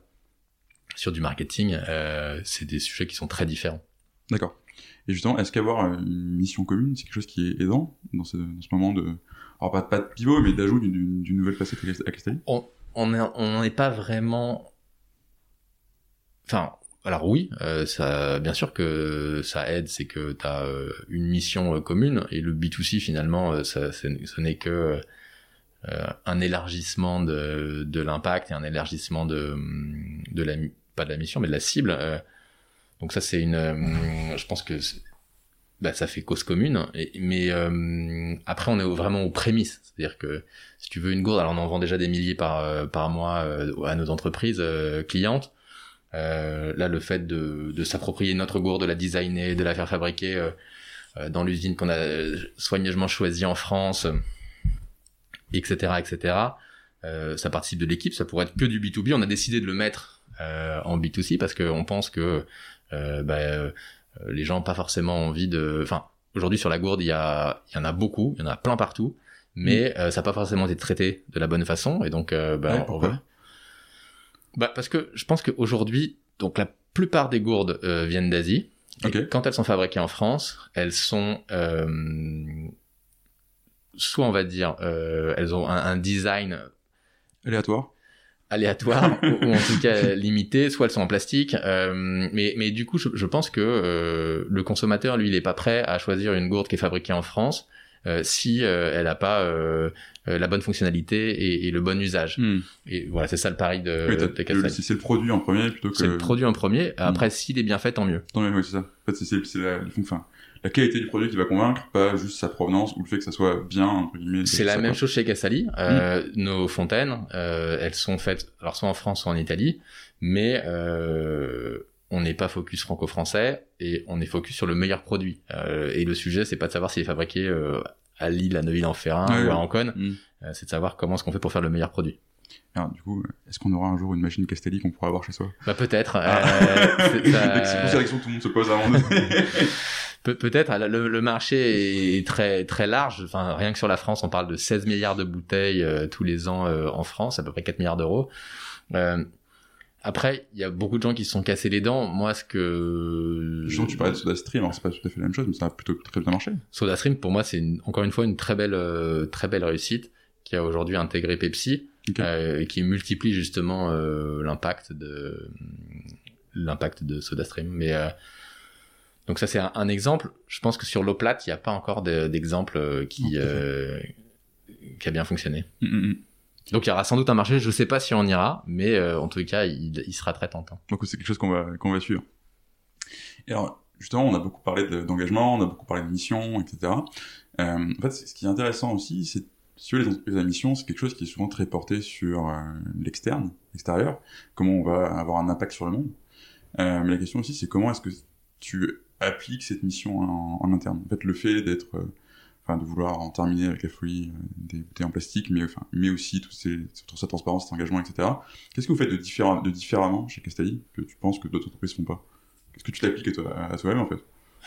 sur du marketing, euh, c'est des sujets qui sont très différents.
D'accord. Et justement, est-ce qu'avoir euh, une mission commune, c'est quelque chose qui est aidant dans ce, dans ce moment de... Alors pas, pas de pivot, mais d'ajout d'une- nouvelle facette à Castelli
on n'en est pas vraiment. Enfin, alors oui, euh, ça, bien sûr que ça aide, c'est que tu as une mission commune et le B2C finalement, ça, ce n'est que un élargissement de, de l'impact et un élargissement de, de la pas de la mission mais de la cible. donc ça c'est une, je pense que bah, ça fait cause commune. Mais après, on est vraiment aux prémices. C'est-à-dire que si tu veux une gourde, alors on en vend déjà des milliers par, par mois à nos entreprises clientes. Euh, là, le fait de, de s'approprier notre gourde, de la designer, de la faire fabriquer euh, euh dans l'usine qu'on a soigneusement choisie en France, etc., etc. Euh, ça participe de l'équipe. Ça pourrait être que du B2B. On a décidé de le mettre euh, en B2C parce qu'on pense que bah, les gens n'ont pas forcément envie de. Enfin, aujourd'hui sur la gourde, il y, a, il y en a beaucoup, il y en a plein partout, mais mm. ça n'a pas forcément été traité de la bonne façon. Et donc, bah, on, va, bah, parce que je pense qu'aujourd'hui, donc la plupart des gourdes euh, viennent d'Asie. Quand elles sont fabriquées en France, elles sont euh, soit on va dire, euh, elles ont un, design
aléatoire,
aléatoire (laughs) ou, en tout cas limité, soit elles sont en plastique. mais, mais du coup, je, je pense que le consommateur, lui, il est pas prêt à choisir une gourde qui est fabriquée en France euh, si euh, elle n'a pas euh, la bonne fonctionnalité et, le bon usage.
Hmm.
Et voilà, c'est ça le pari de, oui,
C'est le produit en premier plutôt que.
C'est le produit en premier. Hmm. Après, s'il est bien fait, tant mieux.
Tant mieux, oui, c'est ça. En fait, c'est la, enfin, la qualité du produit qui va convaincre, pas juste sa provenance ou le fait que ça soit bien entre guillemets.
C'est la même chose chez Casali. Euh, hmm. Nos fontaines, euh, elles sont faites, alors soit en France, soit en Italie, mais euh, on n'est pas focus franco-français et on est focus sur le meilleur produit. Euh, et le sujet, c'est pas de savoir s'il est fabriqué euh, à Lille, à Neuville-en-Ferrin ou à Ancône, mm. euh, c'est de savoir comment est-ce qu'on fait pour faire le meilleur produit.
Alors, du coup, est-ce qu'on aura un jour une machine Castelli qu'on pourra avoir chez soi?
Bah peut-être.
Ah. c'est (laughs) la question que tout le monde se pose avant. (laughs)
peut-être. Le, marché est très très large. Enfin, rien que sur la France, on parle de 16 milliards de bouteilles tous les ans en France, à peu près 4 milliards d'euros. Après, il y a beaucoup de gens qui se sont cassés les dents. Moi, ce que...
Genre, tu parlais de SodaStream, alors c'est pas tout à fait la même chose, mais ça a plutôt très bien marché.
SodaStream, pour moi, c'est encore une fois une très belle, euh, très belle réussite qui a aujourd'hui intégré Pepsi, euh, et qui multiplie justement euh, l'impact de l'impact de SodaStream. Mais donc ça, c'est un, exemple. Je pense que sur l'eau plate, il n'y a pas encore d'exemple qui qui a bien fonctionné. Mm, mm, mm. Donc il y aura sans doute un marché, je ne sais pas si on ira, mais euh, en tout cas, il, sera très tentant.
Donc c'est quelque chose qu'on va, qu'on va suivre. Et alors, justement, on a beaucoup parlé d'engagement, on a beaucoup parlé de mission, etc. Euh, en fait, ce qui est intéressant aussi, c'est sur les entreprises à mission, c'est quelque chose qui est souvent très porté sur euh, l'externe, l'extérieur, comment on va avoir un impact sur le monde. mais la question aussi, c'est comment est-ce que tu appliques cette mission en, interne. En fait, le fait d'être enfin de vouloir en terminer avec la folie euh, des bouteilles en plastique, mais mais aussi tout toute cette transparence, cet engagement, etc. Qu'est-ce que vous faites de, de différemment chez Castelli que tu penses que d'autres entreprises font pas? Qu'est-ce que tu t'appliques à, toi-même en fait?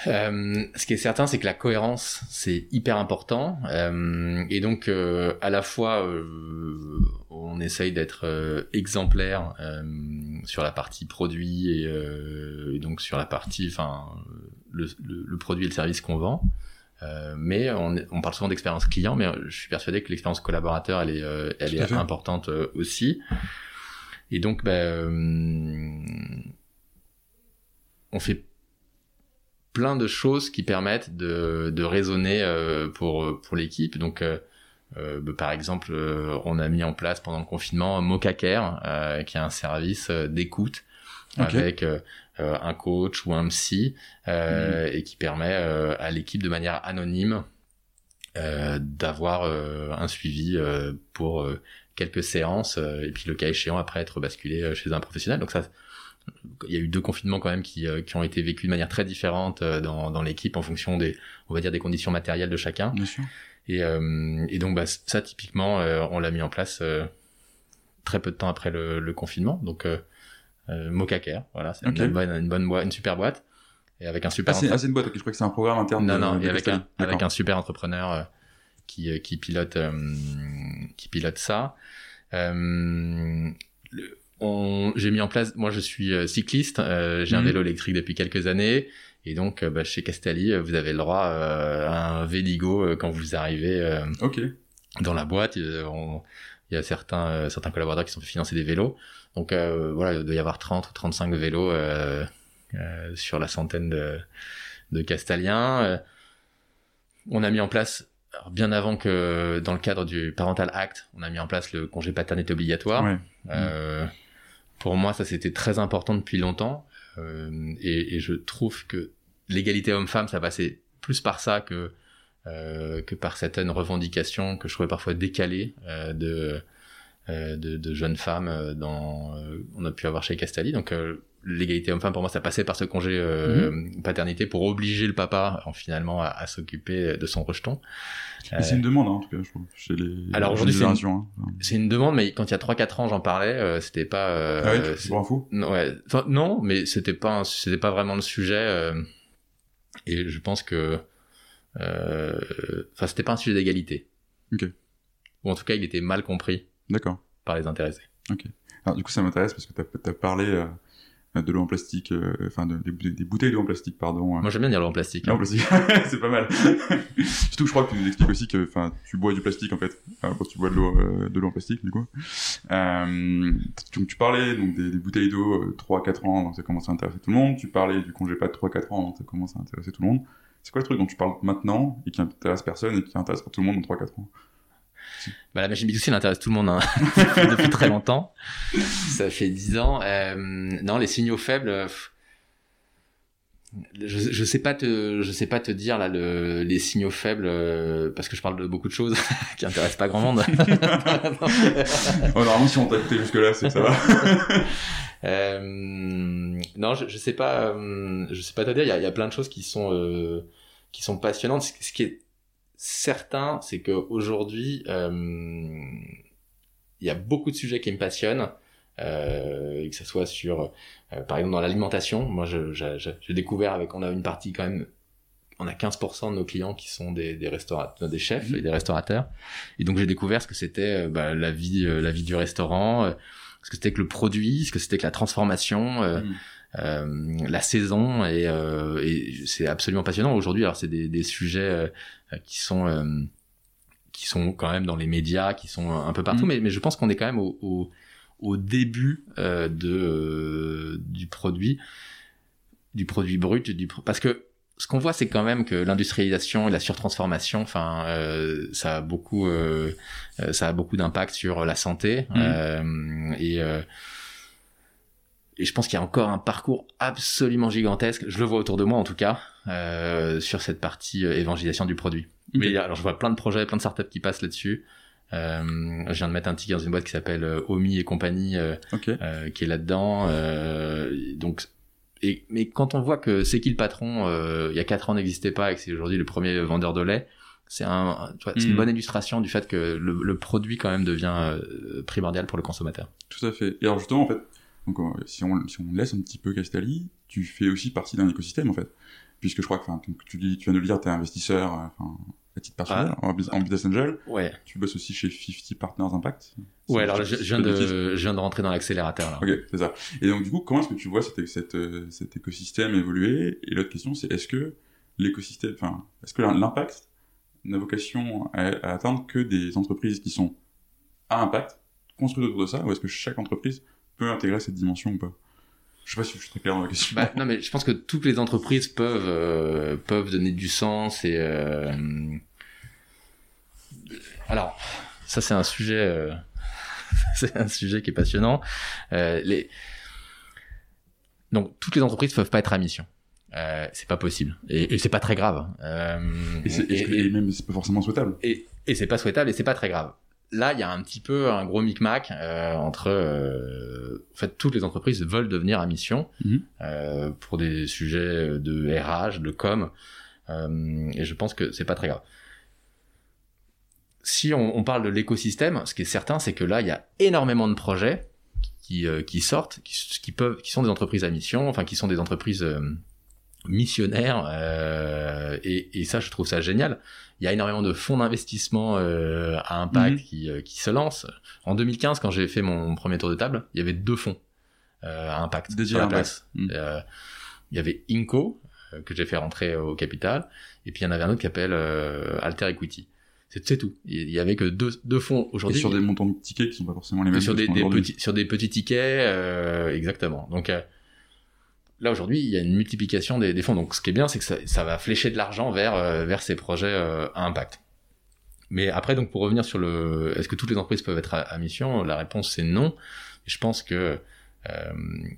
Euh, ce qui est certain, c'est que la cohérence, c'est hyper important. Euh, et donc, euh, à la fois, euh, on essaye d'être euh, exemplaire sur la partie produit et, et, donc sur la partie, enfin, le, le, le, produit et le service qu'on vend. Mais on, on, parle souvent d'expérience client, mais je suis persuadé que l'expérience collaborateur, elle est, elle est importante aussi. Et donc, ben, on fait plein de choses qui permettent de, de raisonner pour, pour l'équipe. Donc, ben, par exemple, on a mis en place pendant le confinement Mocacare, qui est un service d'écoute avec euh, un coach ou un psy euh, mhm. et qui permet euh, à l'équipe de manière anonyme d'avoir un suivi pour quelques séances et puis le cas échéant après être basculé chez un professionnel. Donc ça, il y a eu deux confinements quand même qui, qui ont été vécus de manière très différente dans, dans l'équipe en fonction des, on va dire, des conditions matérielles de chacun.
Bien sûr.
Et, et donc bah, ça typiquement, on l'a mis en place très peu de temps après le, le confinement. Donc euh, voilà, c'est une, bonne, une bonne boîte, une super boîte. Et avec un super.
Ah, c'est, ah, une boîte, je crois que c'est un programme interne.
Non, non, et avec un, avec un super entrepreneur euh, qui, euh, qui pilote, euh, qui pilote ça. Euh, on, j'ai mis en place, moi je suis cycliste, j'ai un mhm. vélo électrique depuis quelques années, et donc bah, chez Castelli, vous avez le droit à un Véligo quand vous arrivez dans la boîte. On, il y a certains certains collaborateurs qui sont fait financer des vélos. Donc voilà, il doit y avoir 30 ou 35 vélos sur la centaine de de Castaliens. on a mis en place bien avant que dans le cadre du Parental Act, on a mis en place le congé paternité obligatoire. Euh, pour moi, ça c'était très important depuis longtemps. Euh, et, et, je trouve que l'égalité homme-femme, ça passait plus par ça que euh, que par certaines revendications que je trouvais parfois décalées euh, de, euh, de, de jeunes femmes dans on a pu avoir chez Castali. Donc l'égalité homme-femme pour moi ça passait par ce congé euh, mhm. paternité pour obliger le papa en, finalement à, s'occuper de son rejeton.
c'est une demande hein, en tout cas je trouve chez les
Alors aujourd'hui c'est une, hein. c'est une demande mais quand il y a 3 4 ans j'en parlais euh, c'était pas euh,
ah ouais, c'est un fou
non, ouais, non mais c'était pas c'était pas vraiment le sujet euh, et je pense que enfin c'était pas un sujet d'égalité.
OK.
Ou en tout cas il était mal compris.
D'accord.
par les intéressés.
OK. Alors du coup ça m'intéresse parce que tu as, parlé de l'eau en plastique, euh, enfin de, des, bouteilles d'eau en plastique, pardon.
Euh. Moi j'aime bien dire l'eau en plastique.
L'eau en plastique, (laughs) c'est pas mal. (laughs) Surtout, je crois que tu nous expliques aussi que, enfin, tu bois du plastique en fait, quand tu bois de l'eau, euh, de l'eau en plastique, du coup. Euh, tu, tu parlais donc des, bouteilles d'eau 3-4 ans, donc ça commence à intéresser tout le monde. Tu parlais du congé pas de 3-4 ans, donc ça commence à intéresser tout le monde. C'est quoi le truc dont tu parles maintenant et qui intéresse personne et qui intéresse tout le monde dans 3-4 ans?
Bah, la machine B2C, elle intéresse tout le monde hein. (laughs) depuis très longtemps. Ça fait 10 ans. Euh, non, les signaux faibles. Je, je sais pas te, je sais pas te dire là le, les signaux faibles euh, parce que je parle de beaucoup de choses (laughs) qui intéressent pas grand monde. (laughs)
oh, normalement, si on t'a écouté jusque là, c'est ça va.
euh, non, je, je sais pas, euh, je sais pas te dire. Il y a, y a, plein de choses qui sont euh, qui sont passionnantes. Ce qui est certain, c'est qu'aujourd'hui, euh, il y a beaucoup de sujets qui me passionnent. Euh, que ce soit sur, euh, par exemple, dans l'alimentation. Moi, j'ai découvert avec, on a une partie quand même, on a 15% de nos clients qui sont des, des restaurateurs, des chefs et des restaurateurs. Et donc, j'ai découvert ce que c'était bah, la vie, la vie du restaurant, ce que c'était que le produit, ce que c'était que la transformation. Mmh. Euh, la saison et, euh, et c'est absolument passionnant aujourd'hui alors c'est des, des, sujets euh, qui sont euh, qui sont quand même dans les médias qui sont un peu partout mm. mais, mais je pense qu'on est quand même au, au, au début de du produit du produit brut du parce que ce qu'on voit, c'est quand même que l'industrialisation et la surtransformation, enfin, euh, ça a beaucoup, euh, ça a beaucoup d'impact sur la santé mm. euh, et et je pense qu'il y a encore un parcours absolument gigantesque. Je le vois autour de moi en tout cas euh, sur cette partie euh, évangélisation du produit. Mais alors je vois plein de projets, plein de startups qui passent là-dessus. Euh, je viens de mettre un ticket dans une boîte qui s'appelle euh, Omi et compagnie, euh, euh, qui est là-dedans. donc, et, mais quand on voit que c'est qui le patron, il y a quatre ans n'existait pas et que c'est aujourd'hui le premier vendeur de lait, c'est un, c'est une hmm. bonne illustration du fait que le, le produit quand même devient primordial pour le consommateur.
Tout à fait. Et alors justement, en fait, donc, euh, si, on, si on laisse un petit peu Castelli, tu fais aussi partie d'un écosystème, en fait. Puisque je crois que, tu, dis, tu viens de le dire, tu es investisseur, euh, enfin, à titre personnel, ah. en, business angel.
Ouais.
Tu bosses aussi chez 50 Partners Impact.
Ouais, alors je, viens de, je viens de rentrer dans l'accélérateur, là.
Ok, c'est ça. Et donc, du coup, comment est-ce que tu vois cet écosystème évoluer? Et l'autre question, c'est est-ce que l'écosystème, enfin, est-ce que l'impact n'a vocation à, à atteindre que des entreprises qui sont à impact, construites autour de ça, ou est-ce que chaque entreprise peut intégrer cette dimension ou pas? Je sais pas si je suis très clair dans la question.
Bah, non, mais je pense que toutes les entreprises peuvent euh, peuvent donner du sens et euh... alors ça c'est un sujet euh... (laughs) c'est un sujet qui est passionnant. Euh, les donc toutes les entreprises peuvent pas être à mission. Euh, c'est pas possible et, et c'est pas très grave. Euh,
et, et, et, même c'est pas forcément souhaitable.
Et, et c'est pas souhaitable et c'est pas très grave là, il y a un petit peu un gros micmac euh, entre. Euh, en fait, toutes les entreprises veulent devenir à mission mhm. euh, pour des sujets de RH, de com, et je pense que c'est pas très grave. Si on, on parle de l'écosystème, ce qui est certain, c'est que là, il y a énormément de projets qui, qui sortent, qui, qui, peuvent, qui sont des entreprises à mission, enfin qui sont des entreprises missionnaires, et, et ça, je trouve ça génial il y a énormément de fonds d'investissement euh, à impact mhm. qui, euh, qui se lancent. En 2015, quand j'ai fait mon premier tour de table, il y avait deux fonds euh, à impact
sur la place.
Mhm. Euh, il y avait Inco, que j'ai fait rentrer au capital, et puis il y en avait un autre qui s'appelle Alter Equity. C'est tout. Il y avait que deux, deux fonds aujourd'hui.
Sur des montants de tickets qui sont pas forcément les mêmes.
Sur des, des petits, sur des petits tickets, euh, exactement. Donc euh, là aujourd'hui, il y a une multiplication des, des fonds. Donc ce qui est bien, c'est que ça, ça va flécher de l'argent vers euh, vers ces projets euh, à impact. Mais après, donc pour revenir sur le, est-ce que toutes les entreprises peuvent être à, à mission? La réponse c'est non. Je pense que euh,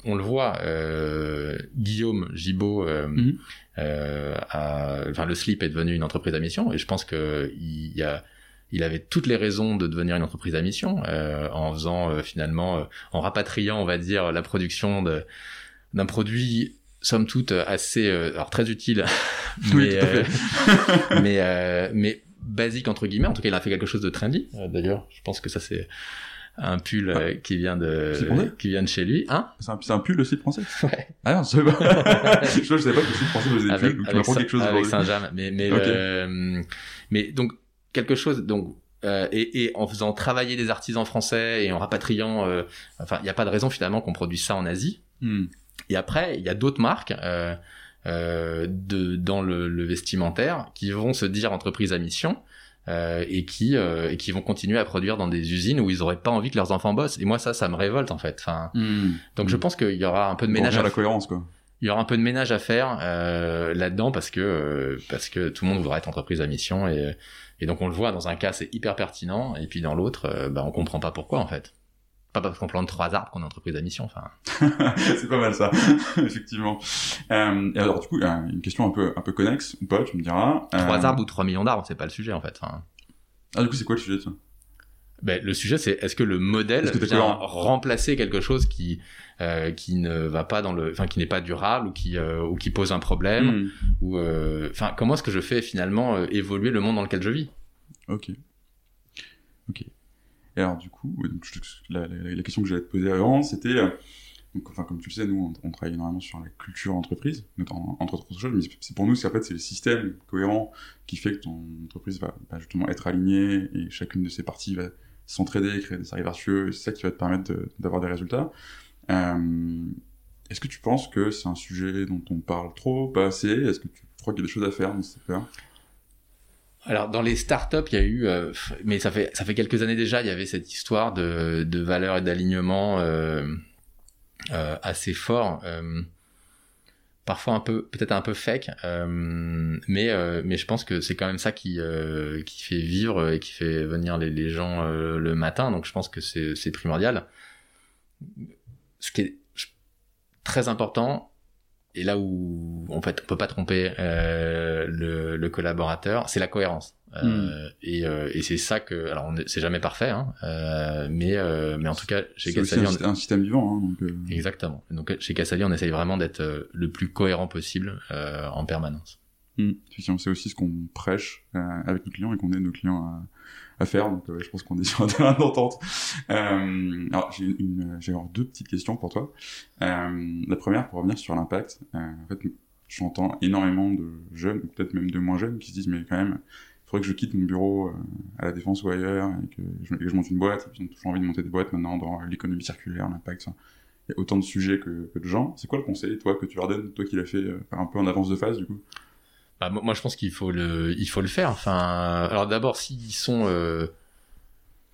on le voit, euh, Guillaume Gibaud, euh,
Mhm.
euh, a- enfin le Slip est devenu une entreprise à mission, et je pense que il y a, il avait toutes les raisons de devenir une entreprise à mission euh, en faisant euh, finalement, euh, en rapatriant, on va dire, la production de d'un produit somme toute assez, euh, alors très utile, (laughs)
Oui,
mais
tout à fait.
euh, mais euh, mais basique entre guillemets. En tout cas, il a fait quelque chose de trendy. euh, D'ailleurs, je pense que ça c'est un pull euh, qui vient de qui vient de chez lui, hein?
C'est un, c'est un pull le site français?
Ouais.
Ah non, (laughs) je savais pas. je, je savais pas que le site français faisait des
avec,
pulls, donc tu
avec, Saint-
quelque chose
avec
aujourd'hui.
Saint-James. Mais, mais,
Ok.
le- mais donc, quelque chose, donc, euh, et, et en faisant travailler des artisans français et en rapatriant, euh, enfin, il n'y a pas de raison finalement qu'on produise ça en Asie.
Hmm.
Et après, il y a d'autres marques euh, euh, de, dans le, le vestimentaire qui vont se dire entreprise à mission. euh, et qui euh, et qui vont continuer à produire dans des usines où ils auraient pas envie que leurs enfants bossent et moi ça ça me révolte en fait enfin
Hmm.
donc je pense qu'il y aura un peu de ménage à
la cohérence, quoi.
il y aura un peu de ménage à faire euh, là-dedans parce que euh, parce que tout le monde voudra être entreprise à mission et et donc on le voit dans un cas c'est hyper pertinent et puis dans l'autre euh, bah on comprend pas pourquoi en fait pas parce qu'on plante trois arbres qu'on est entreprise à mission enfin (laughs)
c'est pas mal ça, (laughs) effectivement. Euh, et alors du coup, une question un peu un peu connexe ou pas, tu me diras. Euh,
trois arbres ou trois millions d'arbres c'est pas le sujet en fait enfin,
Ah du coup, c'est quoi le sujet de ça
ben, le sujet c'est est-ce que le modèle
que
vient remplacer quelque chose qui euh, qui ne va pas dans le enfin qui n'est pas durable ou qui euh, ou qui pose un problème
Hmm.
ou euh, enfin comment est-ce que je fais finalement évoluer le monde dans lequel je vis?
Ok. Ok. Et alors du coup, la, question que j'allais te poser avant, c'était, euh, enfin comme tu le sais, nous on, travaille énormément sur la culture entreprise, notamment entre autres choses, mais c'est- pour nous, c'est fait c'est le système cohérent qui fait que ton entreprise va, justement être alignée et chacune de ses parties va s'entraider, créer des cercles vertueux, c'est ça qui va te permettre d'avoir des résultats. Euh, Est-ce que tu penses que c'est un sujet dont on parle trop, pas assez? Est-ce que tu crois qu'il y a des choses à faire dans ce secteur
Alors dans les startups, il y a eu, euh, mais ça fait ça fait quelques années déjà, il y avait cette histoire de de valeur et d'alignement euh, euh, assez fort, euh, parfois un peu peut-être un peu fake, euh, mais euh, mais je pense que c'est quand même ça qui qui fait vivre et qui fait venir les, les gens le matin. Donc je pense que c'est c'est primordial. Ce qui est très important, et là où en fait on peut pas tromper euh, le, le collaborateur, c'est la cohérence. Euh, et, euh, et c'est ça que alors on est- c'est jamais parfait, hein, euh, mais euh, mais en tout cas chez Casali,
un,
on-
un système vivant, hein, donc... euh,
exactement. Donc chez Casali, on essaye vraiment d'être euh, le plus cohérent possible euh, en permanence.
Hmm. Effectivement, c'est aussi ce qu'on prêche euh, avec nos clients et qu'on aide nos clients à, à faire. Donc, euh, je pense qu'on est sur un (laughs) terrain d'entente. Euh, alors, j'ai une, j'ai deux petites questions pour toi. Euh, la première, pour revenir sur l'impact. En fait, j'entends énormément de jeunes, peut-être même de moins jeunes, qui se disent, mais quand même, il faudrait que je quitte mon bureau à la défense ou ailleurs et que je, monte une boîte. Ils ont toujours envie de monter des boîtes maintenant dans l'économie circulaire, l'impact. Il y a autant de sujets que, que de gens. C'est quoi le conseil, toi, que tu leur donnes, toi qui l'as fait euh, un peu en avance de phase, du coup?
Bah, moi, je pense qu'il faut le, il faut le faire. Enfin, alors d'abord, s'ils sont, euh,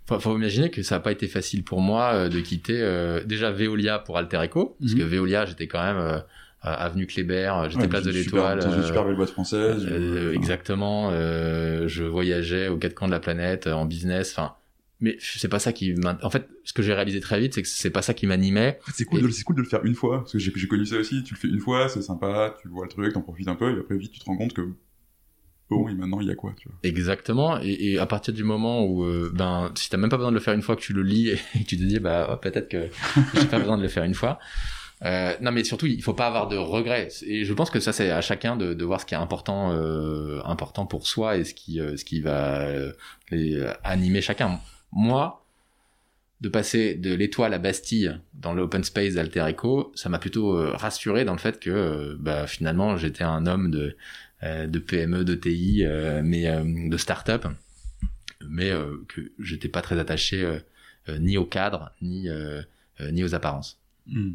faut, faut imaginer que ça n'a pas été facile pour moi euh, de quitter euh, déjà Veolia pour Alter Eco, parce
Mhm.
que Veolia, j'étais quand même euh, avenue Kléber, j'étais
Ouais,
place de l'Étoile.
Dans une
euh,
super belle boîte française.
euh,
euh,
exactement. euh, je voyageais aux quatre coins de la planète euh, en business. Enfin, mais c'est pas ça qui. En fait, ce que j'ai réalisé très vite, c'est que c'est pas ça qui m'animait.
C'est cool,
Et-
cool de le faire une fois, parce que j'ai, j'ai connu ça aussi, tu le fais une fois, c'est sympa, tu vois le truc, t'en profites un peu, et après vite tu te rends compte que bon, et maintenant il y a quoi, tu vois.
Exactement. Et, et à partir du moment où, euh, ben, si t'as même pas besoin de le faire une fois que tu le lis (laughs) et que tu te dis, bah, oh, peut-être que (laughs) j'ai pas besoin de le faire une fois. Euh, non, mais surtout, il faut pas avoir de regrets. Et je pense que ça, c'est à chacun de, de voir ce qui est important, euh, important pour soi et ce qui, euh, ce qui va euh, les- euh, animer chacun. Moi, de passer de l'étoile à Bastille dans l'open space d'Alter Eco, ça m'a plutôt euh, rassuré dans le fait que, euh, bah, finalement, j'étais un homme de, euh, de PME, de TI, mais de start-up, mais que j'étais pas très attaché ni au cadre, ni, ni aux apparences.
Hmm.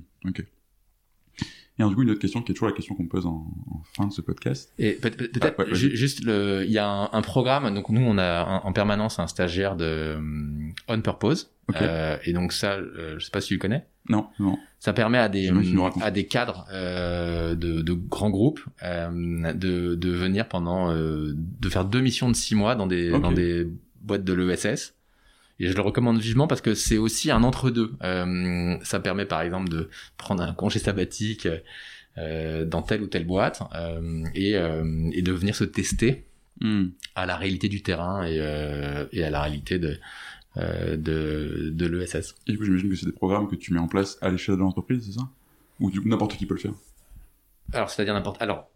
Et alors, du coup, une autre question qui est toujours la question qu'on pose en, en fin de ce podcast.
Et peut- peut- peut-être
Ah, ouais,
juste le, il y a un, un programme. Donc nous, on a un- en permanence un stagiaire de hum, On Purpose.
Ok.
Euh, et donc ça, euh, je sais pas si tu le connais.
Non, non.
Ça permet à des à des cadres euh, de, de grands groupes euh, de, de venir pendant euh, de faire deux missions de six mois dans des dans des boîtes de l'ESS. Et je le recommande vivement parce que c'est aussi un entre-deux. Euh, ça permet par exemple de prendre un congé sabbatique euh, dans telle ou telle boîte euh, et, euh, et de venir se tester
Hmm.
à la réalité du terrain et, euh, et à la réalité de, euh, de, de l'ESS.
Et du coup, j'imagine que c'est des programmes que tu mets en place à l'échelle de l'entreprise, c'est ça? Ou du coup, n'importe qui peut le faire?
Alors, c'est-à-dire n'importe. Alors,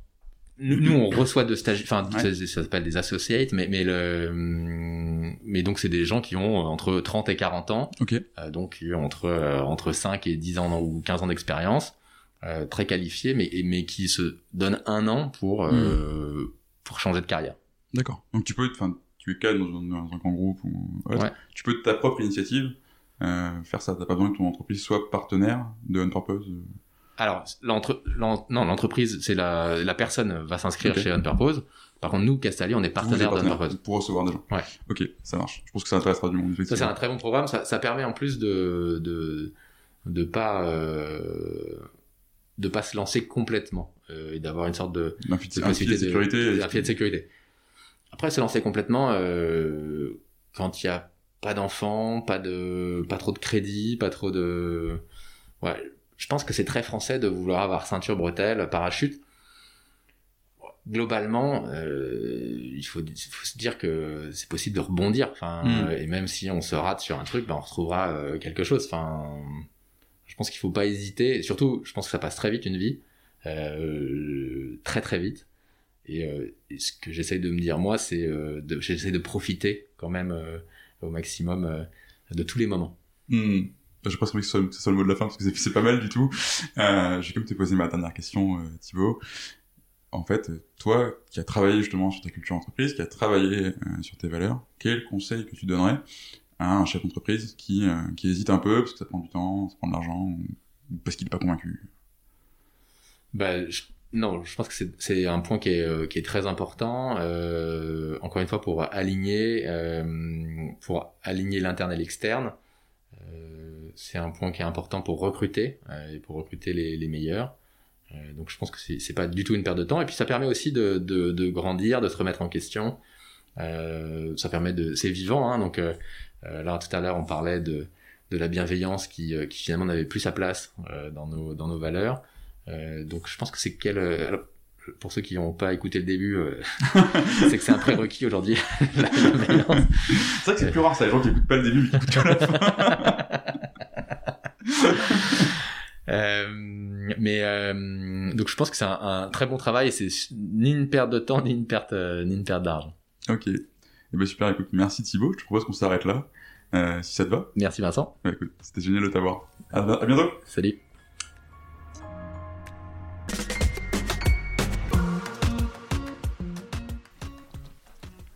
nous, nous, on reçoit de stagiaires. Enfin,
Ouais.
ça, ça s'appelle des associates, mais mais le, hum, mais donc c'est des gens qui ont entre 30 et 40 ans,
Ok.
euh, donc ont entre euh, entre 5 et 10 ans ou 15 ans d'expérience, euh, très qualifiés, mais mais qui se donnent un an pour euh, pour changer de carrière.
D'accord. Donc tu peux, enfin, tu es cadre dans un, dans un grand groupe ou.
Ouais.
Tu peux de ta propre initiative euh, faire ça. T'as pas besoin que ton entreprise soit partenaire de On Purpose.
Alors, l'entreprise, c'est la la personne va s'inscrire
Ok.
chez On Purpose. Par contre, nous, Castali, on est partenaire d'On
partenaire
Purpose.
pour recevoir des gens.
Ouais.
Ok, ça marche. Je pense que ça intéressera du monde.
Ça, c'est un très bon programme. Ça, ça permet en plus de de de pas euh, de pas se lancer complètement euh, et d'avoir une sorte de,
Un filet
de
de sécurité.
de, un filet de sécurité. Après, se lancer complètement euh, quand il y a pas d'enfants, pas de pas trop de crédit, pas trop de ouais. Je pense que c'est très français de vouloir avoir ceinture, bretelle, parachute. Globalement, euh, il, faut, se dire que c'est possible de rebondir. Enfin,
Mm.
euh, et même si on se rate sur un truc, ben on retrouvera euh, quelque chose. Enfin, je pense qu'il faut pas hésiter. Et surtout, je pense que ça passe très vite une vie, euh, très très vite. Et, euh, et ce que j'essaye de me dire moi, c'est euh, de, j'essaie de profiter quand même euh, au maximum de tous les moments.
Hmm. Bah, J'ai presque envie que ce soit, le mot de la fin parce que c'est- pas mal du tout. Euh, J'ai comme te poser ma dernière question, euh, Thibaut. En fait, toi qui as travaillé justement sur ta culture entreprise, qui as travaillé euh, sur tes valeurs, quel conseil que tu donnerais à un chef d'entreprise qui, euh, qui hésite un peu parce que ça prend du temps, ça prend de l'argent, ou parce qu'il est pas convaincu?
Bah, je- non, je pense que c'est- c'est un point qui est, euh, qui est très important. euh, encore une fois, pour aligner, euh, pour aligner l'interne et l'externe, euh, c'est un point qui est important pour recruter euh, et pour recruter les, les meilleurs. Euh, donc, je pense que c'est pas du tout une perte de temps. Et puis, ça permet aussi de, de, de grandir, de se remettre en question. Euh, ça permet de, c'est vivant. Hein, donc, là, tout à l'heure, on parlait de de la bienveillance qui, euh, qui finalement n'avait plus sa place euh, dans nos dans nos valeurs. Euh, donc je pense que c'est quel euh, alors, pour ceux qui n'ont pas écouté le début, euh, (laughs) c'est que c'est un prérequis aujourd'hui. (laughs)
C'est vrai que c'est plus rare, ça, les gens qui écoutent pas le début, mais qui écoutent la fin. (laughs)
Euh, mais euh, donc je pense que c'est un, un très bon travail et c'est ni une perte de temps ni une perte euh, ni une perte d'argent.
ok. Et ben super, écoute, merci Thibaut. Je te propose qu'on s'arrête là. Euh, si ça te va.
Merci Vincent.
Bah, écoute, c'était génial de t'avoir. À, à bientôt.
Salut.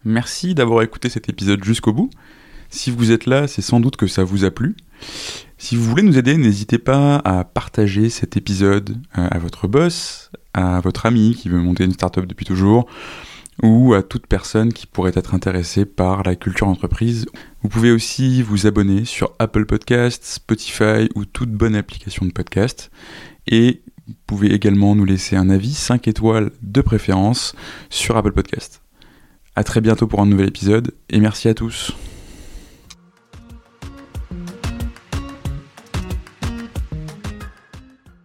Merci d'avoir écouté cet épisode jusqu'au bout. Si vous êtes là, c'est sans doute que ça vous a plu. Si vous voulez nous aider, n'hésitez pas à partager cet épisode euh, à votre boss, à votre ami qui veut monter une startup depuis toujours, ou à toute personne qui pourrait être intéressée par la culture d'entreprise. Vous pouvez aussi vous abonner sur Apple Podcasts, Spotify ou toute bonne application de podcast. Et vous pouvez également nous laisser un avis 5 étoiles de préférence sur Apple Podcasts. À très bientôt pour un nouvel épisode et merci à tous.